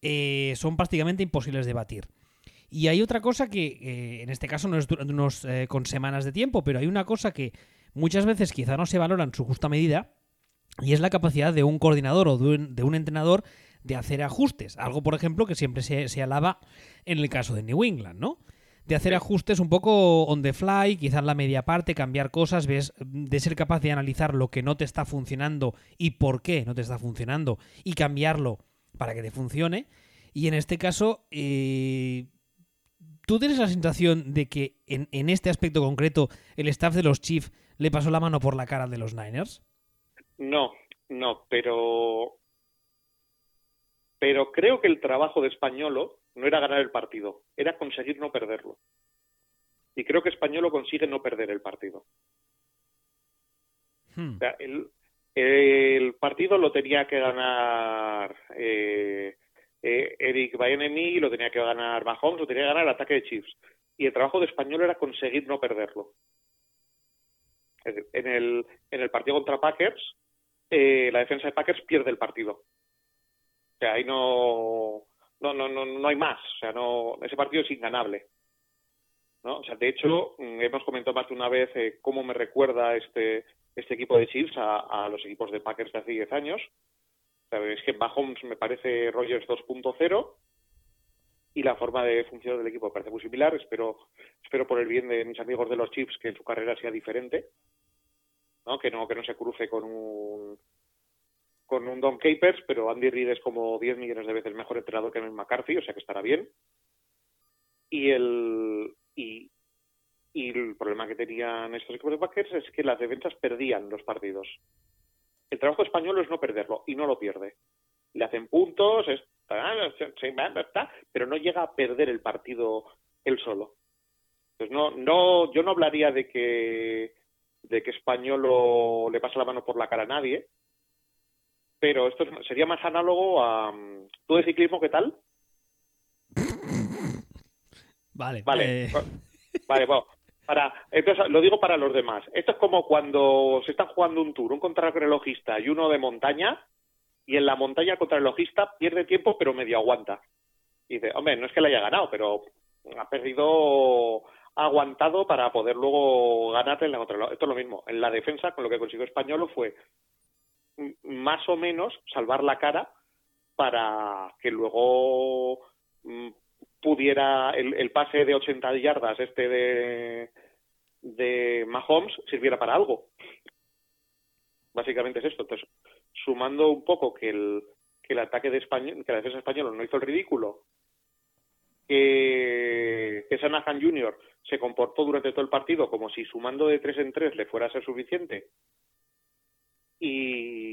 eh, son prácticamente imposibles de batir. Y hay otra cosa que, eh, en este caso no es unos, eh, con semanas de tiempo, pero hay una cosa que muchas veces quizá no se valora en su justa medida, y es la capacidad de un coordinador o de un, de un entrenador de hacer ajustes. Algo, por ejemplo, que siempre se, se alaba en el caso de New England, ¿no? De hacer ajustes un poco on the fly, quizás la media parte, cambiar cosas, ves, de ser capaz de analizar lo que no te está funcionando y por qué no te está funcionando y cambiarlo para que te funcione. Y en este caso, eh, ¿tú tienes la sensación de que en, en, este aspecto concreto el staff de los Chiefs le pasó la mano por la cara de los Niners? No, no, pero pero creo que el trabajo de Españolo no era ganar el partido, era conseguir no perderlo. Y creo que Españolo consigue no perder el partido. Hmm. O sea, el, el, partido lo tenía que ganar eh, eh, Eric Baenemi, lo tenía que ganar Mahomes, lo tenía que ganar el ataque de Chiefs. Y el trabajo de Español era conseguir no perderlo. En el, en el partido contra Packers, eh, la defensa de Packers pierde el partido. O sea, ahí no, no, no, no, no hay más. O sea, no, ese partido es inganable. ¿no? O sea, de hecho, mm, hemos comentado más de una vez eh, cómo me recuerda este, este equipo de Chiefs a, a, los equipos de Packers de hace 10 años. O sea, es que Mahomes me parece Rogers 2.0 y la forma de funcionar del equipo me parece muy similar. Espero, espero por el bien de mis amigos de los Chiefs que en su carrera sea diferente, ¿no? Que no, que no se cruce con un con un Don Capers, pero Andy Reid es como 10 millones de veces mejor entrenador que Mike McCarthy, o sea que estará bien. Y el, y, el problema que tenían estos equipos de Packers es que las defensas perdían los partidos. El trabajo español es no perderlo, y no lo pierde. Le hacen puntos, pero no llega a perder el partido él solo. Entonces no, no, yo no hablaría de que de que español le pasa la mano por la cara a nadie, pero esto sería más análogo a... Mm, ¿Tú de ciclismo qué tal? Vale. Vale. Eh. Vale, bueno. Para, entonces, lo digo para los demás. Esto es como cuando se está jugando un tour, un contrarrelojista y uno de montaña, y en la montaña el contrarrelojista pierde tiempo pero medio aguanta. Y dice, hombre, no es que le haya ganado, pero ha perdido ha aguantado para poder luego ganarle en la contrarreloj. Esto es lo mismo. En la defensa, con lo que consiguió Españolo fue más o menos salvar la cara para que luego mm, pudiera el, pase de 80 yardas este de, de Mahomes sirviera para algo. Básicamente es esto. Entonces, sumando un poco que el, que el ataque de España, que la defensa española no hizo el ridículo, que, que Sanahan Jr. se comportó durante todo el partido como si sumando de tres en tres le fuera a ser suficiente y,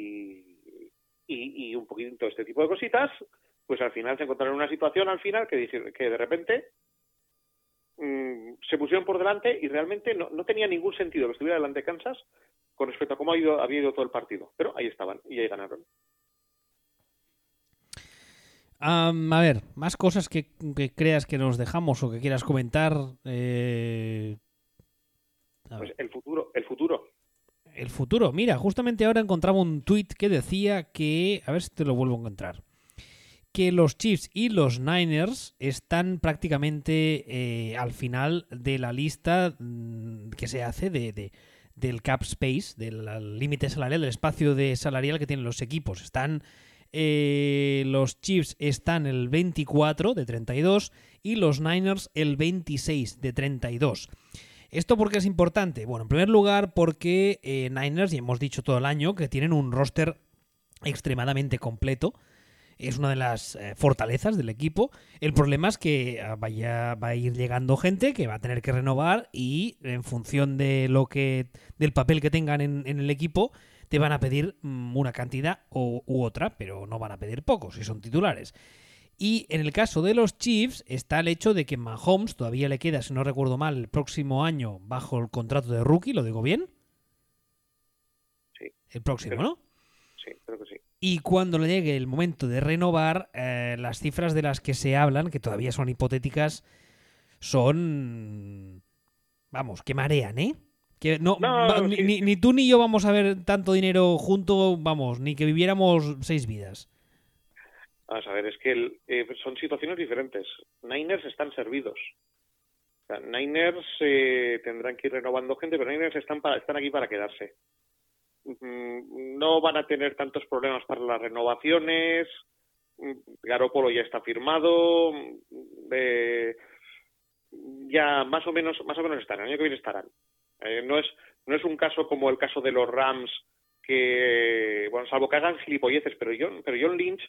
y, un poquito este tipo de cositas, pues al final se encontraron en una situación al final que, que de repente mmm, se pusieron por delante y realmente no, no, tenía ningún sentido que estuviera delante Kansas con respecto a cómo ha ido, había ido todo el partido. Pero ahí estaban y ahí ganaron. Um, a ver, más cosas que, que, creas que nos dejamos o que quieras comentar. Eh... Pues el futuro, el futuro el futuro. Mira, justamente ahora encontraba un tweet que decía que, a ver si te lo vuelvo a encontrar, que los Chiefs y los Niners están prácticamente eh, al final de la lista mm, que se hace de, del cap space, del límite salarial, del espacio de salarial que tienen los equipos. Están eh, los Chiefs están el 24 de 32 y los Niners el 26 de 32. ¿Esto por qué es importante? Bueno, en primer lugar porque eh, Niners, y hemos dicho todo el año, que tienen un roster extremadamente completo. Es una de las eh, fortalezas del equipo. El problema es que ah, vaya, va a ir llegando gente que va a tener que renovar y en función de lo que del papel que tengan en, el equipo te van a pedir mm, una cantidad u otra, pero no van a pedir poco si son titulares. Y en el caso de los Chiefs está el hecho de que Mahomes todavía le queda, si no recuerdo mal, el próximo año bajo el contrato de rookie, ¿lo digo bien? Sí. El próximo, ¿no? Sí, creo que sí. Y cuando le llegue el momento de renovar, eh, las cifras de las que se hablan, que todavía son hipotéticas, son... Vamos, que marean, ¿eh? Que no, ni, ni tú ni yo vamos a ver tanto dinero junto, vamos, ni que viviéramos seis vidas. Vamos a ver, es que eh, son situaciones diferentes. Niners están servidos. Niners eh, tendrán que ir renovando gente, pero Niners están, están aquí para quedarse. Mm, no van a tener tantos problemas para las renovaciones. Garópolo ya está firmado, ya más o menos, más o menos estarán, el año que viene estarán. Eh, no es, no es un caso como el caso de los Rams que, bueno, salvo que hagan gilipolleces, pero John, pero John Lynch,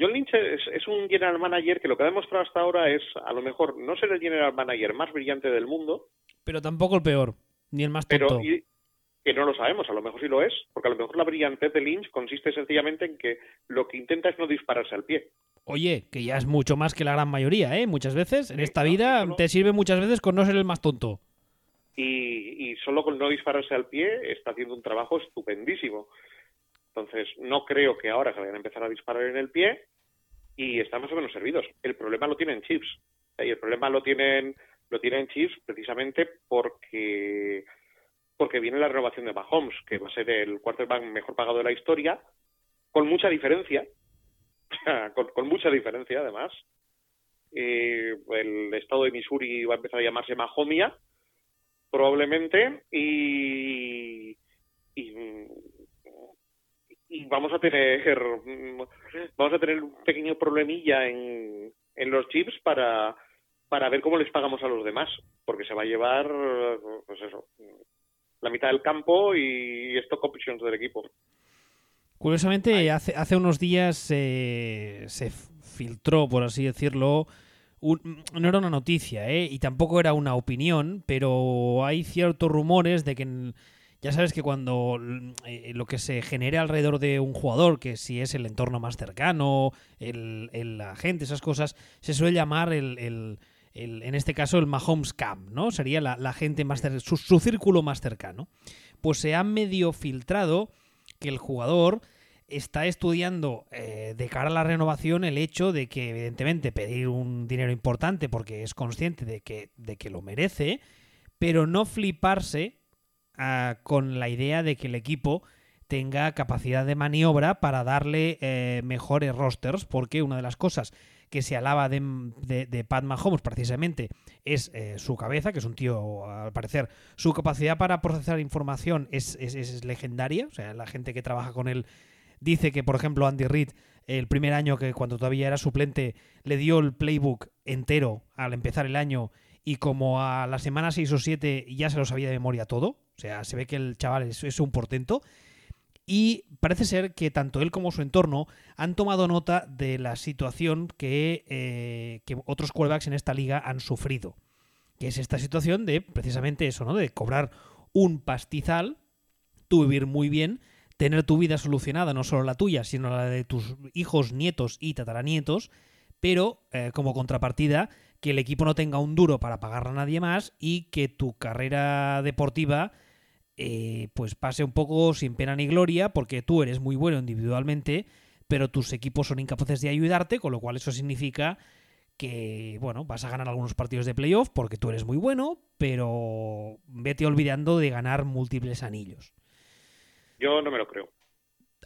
John Lynch es, un general manager que lo que ha demostrado hasta ahora es, a lo mejor, no ser el general manager más brillante del mundo. Pero tampoco el peor, ni el más tonto. Pero, que no lo sabemos, a lo mejor sí lo es, porque a lo mejor la brillantez de Lynch consiste sencillamente en que lo que intenta es no dispararse al pie. Oye, que ya es mucho más que la gran mayoría, ¿eh? Muchas veces, en esta vida, te sirve muchas veces con no ser el más tonto. Y, solo con no dispararse al pie está haciendo un trabajo estupendísimo. Entonces, no creo que ahora se vayan a empezar a disparar en el pie y están más o menos servidos. El problema lo tienen Chips. Y el problema lo tienen, lo tienen Chips precisamente porque porque viene la renovación de Mahomes, que va a ser el quarterback mejor pagado de la historia, con mucha diferencia, *laughs* con, mucha diferencia además. el estado de Missouri va a empezar a llamarse Mahomia, probablemente, y, vamos a tener vamos a tener un pequeño problemilla en, en los chips para para ver cómo les pagamos a los demás, porque se va a llevar, pues eso, la mitad del campo y stock options del equipo. Curiosamente, hace, hace unos días eh, se filtró, por así decirlo, no era una noticia, ¿eh? y tampoco era una opinión, pero hay ciertos rumores de que ya sabes que cuando eh, lo que se genere alrededor de un jugador, que si es el entorno más cercano, el, el agente, esas cosas, se suele llamar el en este caso el Mahomes Camp, ¿no? Sería la, gente más su, su, círculo más cercano. Pues se ha medio filtrado que el jugador está estudiando eh, de cara a la renovación el hecho de que evidentemente pedir un dinero importante porque es consciente de que, de que lo merece, pero no fliparse ah, con la idea de que el equipo tenga capacidad de maniobra para darle eh, mejores rosters, porque una de las cosas que se alaba de, de, Pat Mahomes precisamente es eh, su cabeza, que es un tío, al parecer, su capacidad para procesar información es, es, legendaria. O sea, la gente que trabaja con él dice que, por ejemplo, Andy Reid, el primer año que cuando todavía era suplente, le dio el playbook entero al empezar el año y como a la semana 6 o 7 ya se lo sabía de memoria todo. O sea, se ve que el chaval es, un portento. Y parece ser que tanto él como su entorno han tomado nota de la situación que, eh, que otros quarterbacks en esta liga han sufrido. Que es esta situación de precisamente eso, ¿no? De cobrar un pastizal, tú vivir muy bien, tener tu vida solucionada, no solo la tuya, sino la de tus hijos, nietos y tataranietos, pero eh, como contrapartida, que el equipo no tenga un duro para pagar a nadie más y que tu carrera deportiva eh, pues pase un poco sin pena ni gloria, porque tú eres muy bueno individualmente, pero tus equipos son incapaces de ayudarte, con lo cual eso significa que, bueno, vas a ganar algunos partidos de playoff porque tú eres muy bueno, pero vete olvidando de ganar múltiples anillos. Yo no me lo creo.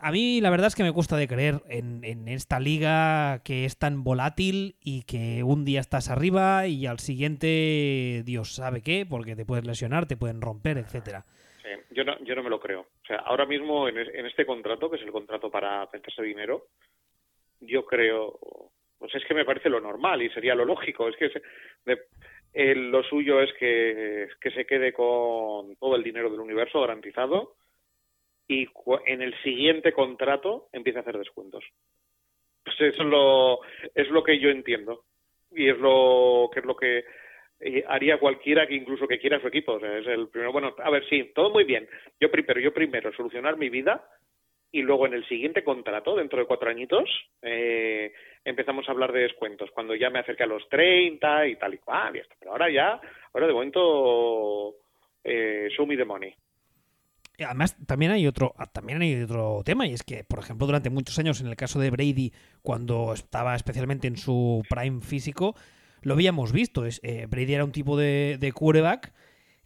A mí la verdad es que me cuesta de creer en, en, esta liga que es tan volátil y que un día estás arriba y al siguiente Dios sabe qué, porque te puedes lesionar, te pueden romper, etcétera yo no, yo no me lo creo. O sea, ahora mismo en, este contrato, que es el contrato para meterse dinero, yo creo, pues es que me parece lo normal y sería lo lógico. Es que lo suyo es que, que se quede con todo el dinero del universo garantizado y en el siguiente contrato empiece a hacer descuentos. Pues eso es lo, es lo que yo entiendo y es lo que es lo que haría cualquiera que incluso que quiera su equipo. O sea, es el primero. Bueno, a ver, sí, todo muy bien. Yo primero, yo primero solucionar mi vida y luego en el siguiente contrato, dentro de cuatro añitos, eh, empezamos a hablar de descuentos. Cuando ya me acerque a los 30 y tal y cual. Y esto. Pero ahora ya, ahora de momento, eh, show me the money. Además, también hay otro, también hay otro tema, y es que, por ejemplo, durante muchos años, en el caso de Brady, cuando estaba especialmente en su prime físico, lo habíamos visto. Es, eh, Brady era un tipo de, de quarterback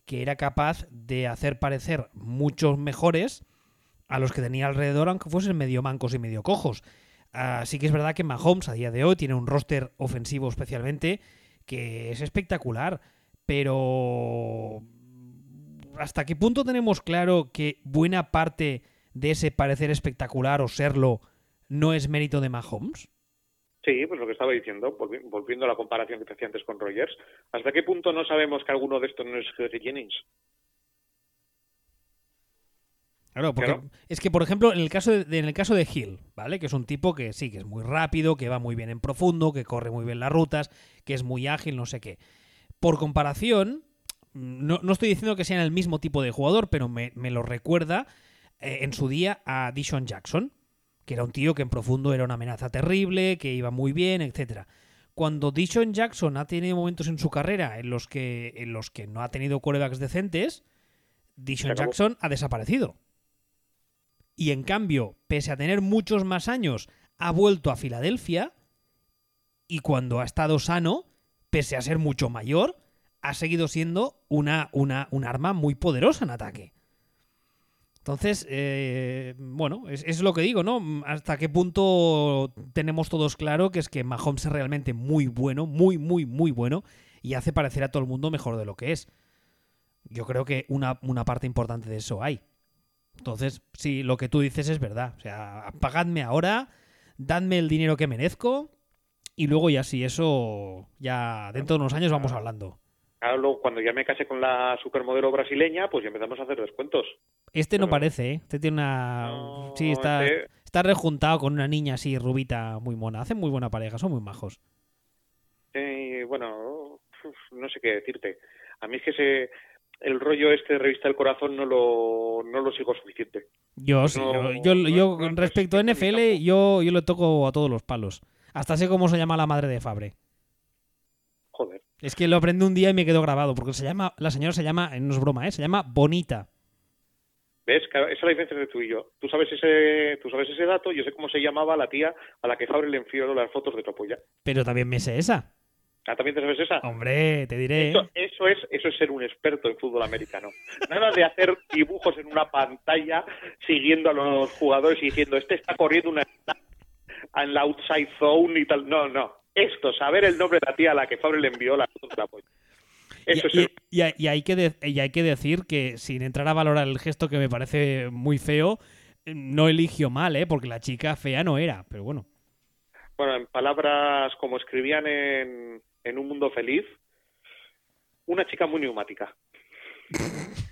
que era capaz de hacer parecer muchos mejores a los que tenía alrededor, aunque fuesen medio mancos y medio cojos. Así que es verdad que Mahomes a día de hoy tiene un roster ofensivo especialmente que es espectacular, pero ¿hasta qué punto tenemos claro que buena parte de ese parecer espectacular o serlo no es mérito de Mahomes? Sí, pues lo que estaba diciendo, volviendo a la comparación que te hacía antes con Rogers, ¿hasta qué punto no sabemos que alguno de estos no es Jerry Jennings? Claro, porque es que, por ejemplo, en el caso de, en el caso de Hill, ¿vale? Que es un tipo que sí, que es muy rápido, que va muy bien en profundo, que corre muy bien las rutas, que es muy ágil, no sé qué. Por comparación, no, estoy diciendo que sean el mismo tipo de jugador, pero me, lo recuerda eh, en su día a Dishon Jackson, que era un tío que en profundo era una amenaza terrible, que iba muy bien, etcétera. Cuando Dishon Jackson ha tenido momentos en su carrera en los que, en los que no ha tenido quarterbacks decentes, Dishon Jackson ha desaparecido. Y en cambio, pese a tener muchos más años, ha vuelto a Filadelfia y cuando ha estado sano, pese a ser mucho mayor, ha seguido siendo una, una, un arma muy poderosa en ataque. Entonces, eh, bueno, es, lo que digo, ¿no? Hasta qué punto tenemos todos claro que es que Mahomes es realmente muy bueno, muy, muy, muy bueno, y hace parecer a todo el mundo mejor de lo que es. Yo creo que una, una parte importante de eso hay. Entonces, sí, lo que tú dices es verdad. O sea, pagadme ahora, dadme el dinero que merezco, y luego ya si eso, ya dentro de unos años vamos hablando. Claro, cuando ya me casé con la supermodelo brasileña, pues ya empezamos a hacer descuentos. Este no parece, ¿eh? Este tiene una... sí, está, este está rejuntado con una niña así, rubita, muy mona. Hacen muy buena pareja, son muy majos. Bueno, no sé qué decirte. A mí es que ese, el rollo este de Revista del Corazón no lo, no lo sigo suficiente. Yo sí, yo, yo, respecto a NFL, yo, yo le toco a todos los palos. Hasta sé cómo se llama la madre de Fabre. Joder. Es que lo aprendí un día y me quedó grabado, porque se llama, la señora se llama, no es broma, ¿eh? se llama Bonita. ¿Ves? Esa es la diferencia entre tú y yo. Tú sabes ese, tú sabes ese dato, yo sé cómo se llamaba la tía a la que Fabre le envió las fotos de tu polla. Pero también me sé esa. Ah, ¿también te sabes esa? Hombre, te diré. Eso, eso, es, eso es ser un experto en fútbol americano. Nada de hacer dibujos en una pantalla siguiendo a los jugadores y diciendo, este está corriendo una en la outside zone y tal. No, no esto, saber el nombre de la tía a la que Fabre le envió la Eso y, y, hay que y hay que decir que sin entrar a valorar el gesto que me parece muy feo, no eligió mal, ¿eh? porque la chica fea no era, pero bueno. Bueno, en palabras como escribían en, en Un Mundo Feliz, una chica muy neumática. *laughs*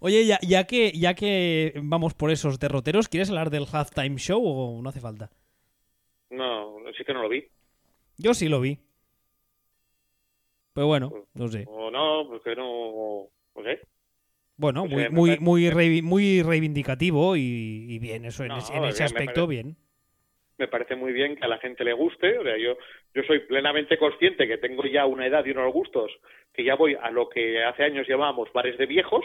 Oye, ya, ya, que, ya que vamos por esos derroteros, ¿quieres hablar del halftime show o no hace falta? No, sí que no lo vi. Yo sí lo vi. Pero bueno, pues, no sé. O no, porque no, no sé. Bueno, muy, muy, muy, muy reivindicativo y, bien, eso en, ese, aspecto, bien. Me parece muy bien que a la gente le guste. O sea, yo, yo soy plenamente consciente que tengo ya una edad y unos gustos que ya voy a lo que hace años llamábamos bares de viejos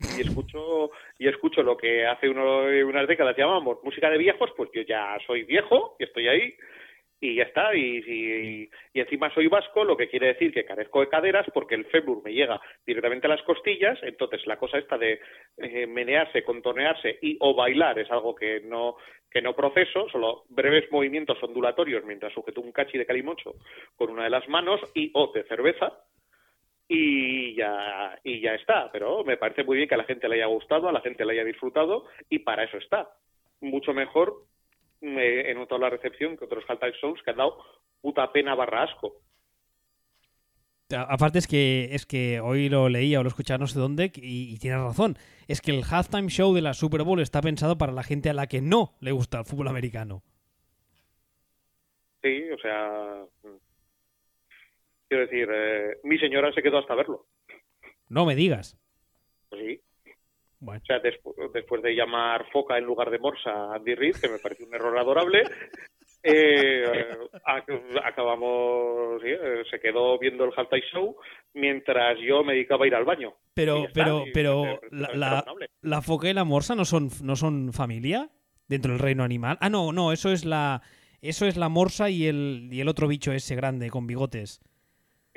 y escucho y escucho lo que hace uno, unas décadas llamamos música de viejos, pues yo ya soy viejo y estoy ahí y ya está. Y, y, encima soy vasco, lo que quiere decir que carezco de caderas porque el fémur me llega directamente a las costillas. Entonces la cosa esta de eh, menearse, contonearse y o bailar es algo que no que no proceso, solo breves movimientos ondulatorios mientras sujeto un cachi de calimocho con una de las manos y o de cerveza y ya, y ya está. Pero me parece muy bien que a la gente le haya gustado, a la gente le haya disfrutado y para eso está. Mucho mejor he notado la recepción que otros Half-Time Shows que han dado puta pena barra asco. Aparte es que es que hoy lo leía o lo escuchaba no sé dónde y, y tienes razón. Es que el halftime show de la Super Bowl está pensado para la gente a la que no le gusta el fútbol americano. Sí, o sea, Quiero decir, eh, mi señora se quedó hasta verlo. No me digas. Pues sí. O sea, después de llamar foca en lugar de morsa a Andy Reid, que me parece un error adorable, *laughs* eh, acabamos, eh, se quedó viendo el halftime show mientras yo me dedicaba a ir al baño. Pero, pero, pero la, la, foca y la morsa no son, no son familia dentro del reino animal. Ah, no, no, eso es la, eso es la morsa y el, y el otro bicho ese grande con bigotes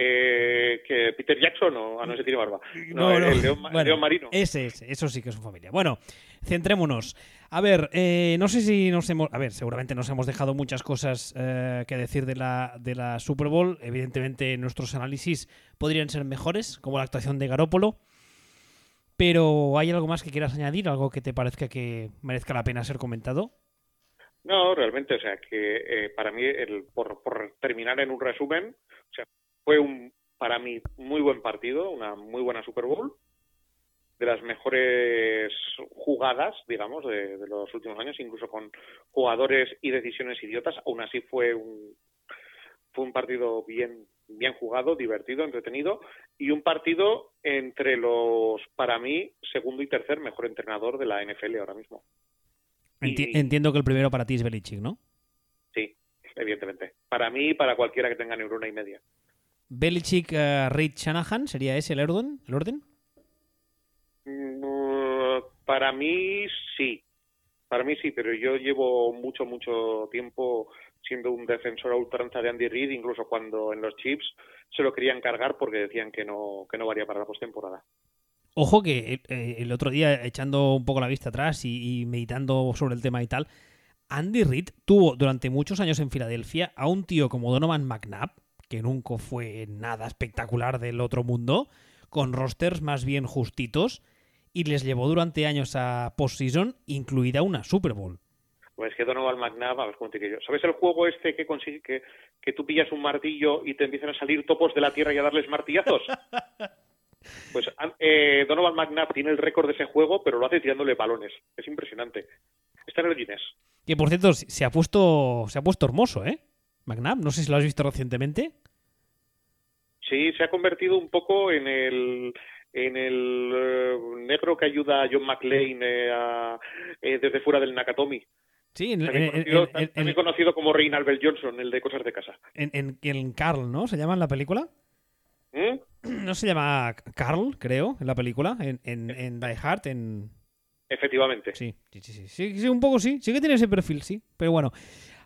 que Peter Jackson o a no se tiene barba. No, el, león, marino. Ese, eso sí que es su familia. Bueno, centrémonos. A ver, eh, no sé si nos hemos. A ver, seguramente nos hemos dejado muchas cosas eh, que decir de la, de la Super Bowl. Evidentemente, nuestros análisis podrían ser mejores, como la actuación de Garópolo. Pero ¿hay algo más que quieras añadir? ¿Algo que te parezca que merezca la pena ser comentado? No, realmente, o sea, que eh, para mí, el, por, por terminar en un resumen, o sea, fue un, para mí, muy buen partido, una muy buena Super Bowl, de las mejores jugadas, digamos, de, de los últimos años, incluso con jugadores y decisiones idiotas. Aún así fue un, fue un partido bien, bien jugado, divertido, entretenido y un partido entre los, para mí, segundo y tercer mejor entrenador de la NFL ahora mismo. Enti- Entiendo que el primero para ti es Belichick, ¿no? Sí, evidentemente. Para mí y para cualquiera que tenga neurona y media. Belichick, eh, Reid Shanahan, ¿sería ese el orden? ¿El orden? Mm, Para mí sí. Para mí sí, pero yo llevo mucho, mucho tiempo siendo un defensor a ultranza de Andy Reid, incluso cuando en los Chips se lo querían cargar porque decían que no, que no valía para la postemporada. Ojo que eh, el otro día, echando un poco la vista atrás y, y meditando sobre el tema y tal, Andy Reid tuvo durante muchos años en Filadelfia a un tío como Donovan McNabb, que nunca fue nada espectacular del otro mundo, con rosters más bien justitos, y les llevó durante años a postseason, incluida una Super Bowl. Pues que Donovan McNabb, a ver digo yo. ¿Sabes el juego este que consigue que, que tú pillas un martillo y te empiezan a salir topos de la tierra y a darles martillazos? *laughs* Pues eh, Donovan McNabb tiene el récord de ese juego, pero lo hace tirándole balones. Es impresionante. Está en el Guinness. Que por cierto, se ha puesto, se ha puesto hermoso, ¿eh? McNabb, no sé si lo has visto recientemente. Sí, se ha convertido un poco en el en el eh, negro que ayuda a John McClane eh, a- eh, desde fuera del Nakatomi. Sí, en, También, en- conocido, en- en- también conocido como Rein Albert Johnson, el de Cosas de Casa. en- en- Carl, ¿no? ¿Se llama en la película? ¿Mm? No se llama Carl, creo, en la película, en, en, en Die Hard, en... Efectivamente. Sí, sí, sí, sí, sí, un poco sí, sí que tiene ese perfil, sí, pero bueno.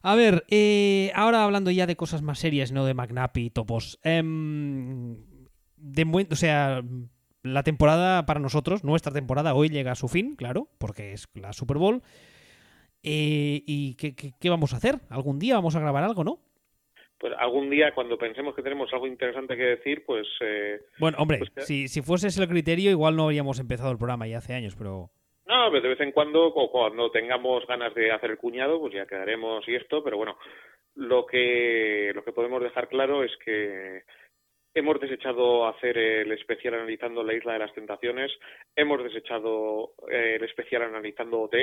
A ver, eh, ahora hablando ya de cosas más serias, no de McNabb y topos. Em, de buen- o sea, la temporada para nosotros, nuestra temporada, hoy llega a su fin, claro, porque es la Super Bowl. Eh, ¿Y qué, qué- qué vamos a hacer? ¿Algún día vamos a grabar algo, no? Pues algún día, cuando pensemos que tenemos algo interesante que decir, pues eh, Bueno, hombre, Pues si, si fuese ese el criterio, igual no habríamos empezado el programa ya hace años, pero... No, pero de vez en cuando, cuando tengamos ganas de hacer el cuñado, pues ya quedaremos y esto, pero bueno, lo que, lo que podemos dejar claro es que hemos desechado hacer el especial analizando la isla de las tentaciones, hemos desechado eh, el especial analizando OT,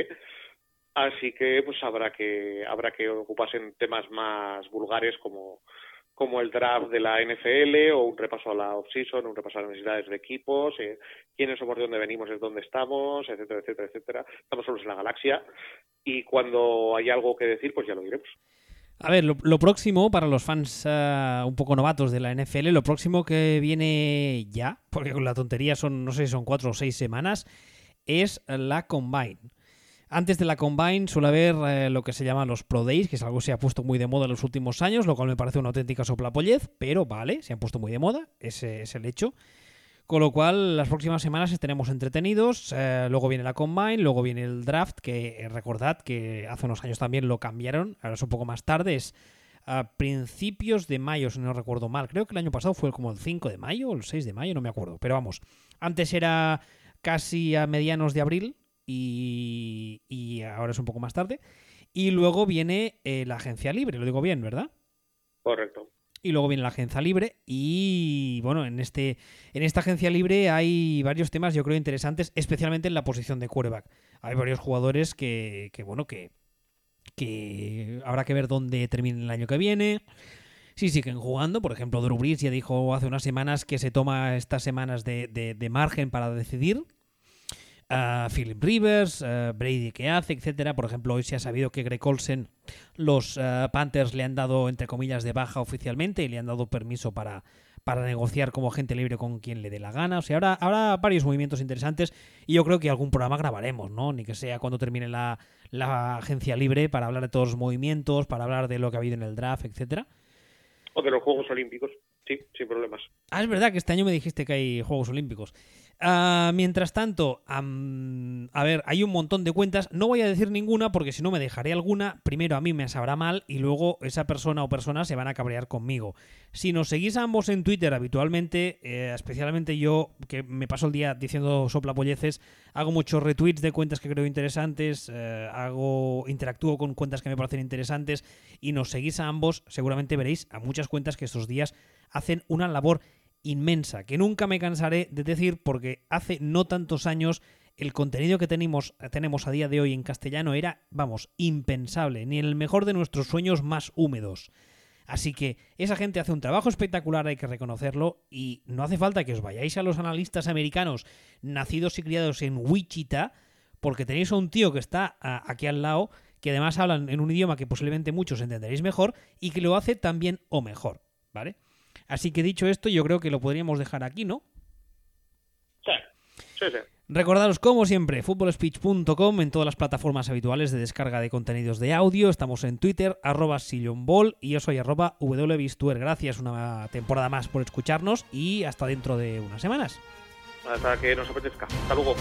así que pues habrá que, habrá que ocuparse en temas más vulgares como como el draft de la NFL o un repaso a la off-season, un repaso a las necesidades de equipos, eh, quiénes somos, de dónde venimos, es dónde estamos, etcétera, etcétera, etcétera. Estamos solos en la galaxia y cuando hay algo que decir, pues ya lo diremos. A ver, lo, lo próximo para los fans ah, un poco novatos de la NFL, lo próximo que viene ya, porque con la tontería son, no sé si son cuatro o seis semanas, es la Combine. Antes de la Combine suele haber eh, lo que se llaman los Pro Days, que es algo que se ha puesto muy de moda en los últimos años, lo cual me parece una auténtica soplapollez, pero vale, se han puesto muy de moda, ese es el hecho. Con lo cual, las próximas semanas estaremos entretenidos. eh, luego viene la Combine, luego viene el draft, que eh, recordad que hace unos años también lo cambiaron, ahora es un poco más tarde, es a principios de mayo, si no recuerdo mal. Creo que el año pasado fue como el 5 de mayo o el 6 de mayo, no me acuerdo. Pero vamos, antes era casi a medianos de abril y, y ahora es un poco más tarde. Y luego viene eh, la agencia libre, lo digo bien, ¿verdad? Correcto. Y luego viene la agencia libre y bueno, en este en esta agencia libre hay varios temas yo creo interesantes, especialmente en la posición de quarterback. Hay varios jugadores que, que bueno, que, que habrá que ver dónde terminen el año que viene. Si siguen jugando, por ejemplo, Drew Brees ya dijo hace unas semanas que se toma estas semanas de, de- de margen para decidir. Ah, Philip Rivers, Brady que hace, etcétera. Por ejemplo, hoy se ha sabido que Greg Olsen, los ah, Panthers le han dado, entre comillas, de baja oficialmente y le han dado permiso para, para negociar como agente libre con quien le dé la gana. O sea, habrá, habrá varios movimientos interesantes y yo creo que algún programa grabaremos, ¿no? Ni que sea cuando termine la, la agencia libre para hablar de todos los movimientos, para hablar de lo que ha habido en el draft, etcétera. O de los Juegos Olímpicos, sí, sin problemas. Ah, es verdad que este año me dijiste que hay Juegos Olímpicos. Ah, mientras tanto, a ver, hay un montón de cuentas. No voy a decir ninguna porque si no me dejaré alguna. Primero a mí me sabrá mal y luego esa persona o personas se van a cabrear conmigo. Si nos seguís a ambos en Twitter habitualmente, eh, especialmente yo que me paso el día diciendo soplapolleces, hago muchos retweets de cuentas que creo interesantes, eh, hago interactúo con cuentas que me parecen interesantes y nos seguís a ambos, seguramente veréis a muchas cuentas que estos días hacen una labor inmensa, que nunca me cansaré de decir porque hace no tantos años el contenido que tenemos, tenemos a día de hoy en castellano era, vamos, impensable, ni en el mejor de nuestros sueños más húmedos. Así que esa gente hace un trabajo espectacular, hay que reconocerlo, y no hace falta que os vayáis a los analistas americanos nacidos y criados en Wichita, porque tenéis a un tío que está aquí al lado, que además hablan en un idioma que posiblemente muchos entenderéis mejor, y que lo hace también o mejor, ¿vale? Así que dicho esto, yo creo que lo podríamos dejar aquí, ¿no? Sí, sí, sí. Recordaros, como siempre, footballspeech.com en todas las plataformas habituales de descarga de contenidos de audio. Estamos en Twitter, arroba sillonball y yo soy arroba wbistuer. Gracias una temporada más por escucharnos y hasta dentro de unas semanas. Hasta que nos apetezca. Hasta luego.